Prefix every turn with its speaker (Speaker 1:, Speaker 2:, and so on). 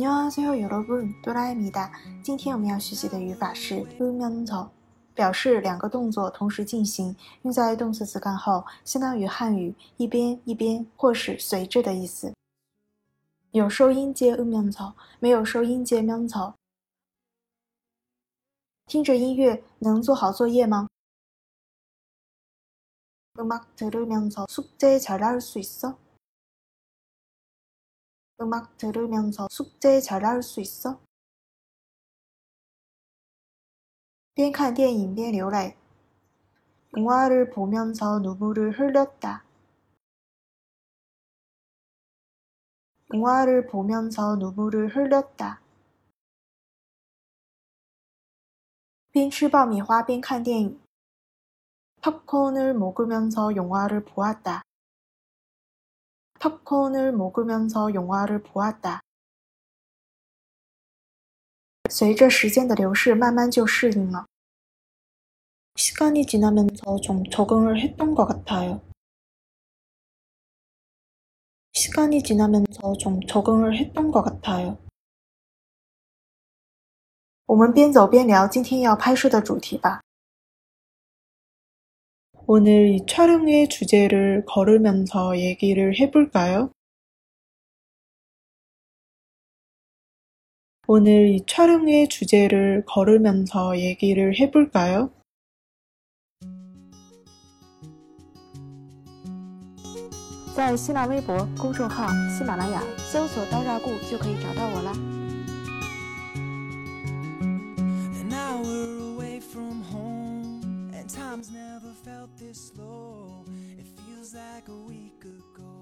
Speaker 1: 안녕하세요여러분도라에미다今天我们要学习的语法是으면서表示两个动作同时进行，用在动词词干后，相当于汉语一边一边或是随着的意思。有收音接으면 서， 没有收音接면 서。 听着音乐能做好作业吗？음악들으면서숙제잘할수있어 음악들으면서숙제잘할수있어边看电影边流泪。영화를보면서눈물을흘렸다 영화를보면서눈물을흘렸다边吃爆米花边看电影。팝콘을먹으면서영화를보았다 팝콘을먹으면서영화를보았다随着时间的流逝，慢慢就适应了。시간이지나면서좀적응을했던것같아요시간이지나면서좀적응을했던것같아요我们边走边聊今天要拍摄的主题吧。 오늘이촬영의주제를걸으면서얘기를해볼까요 오늘 이 촬영의 주제를 걸으면서 얘기를 해볼까요?
Speaker 2: 在新浪微博公众号喜马拉雅搜索“刀扎固”就可以找到我啦。 slow. It feels like a week ago.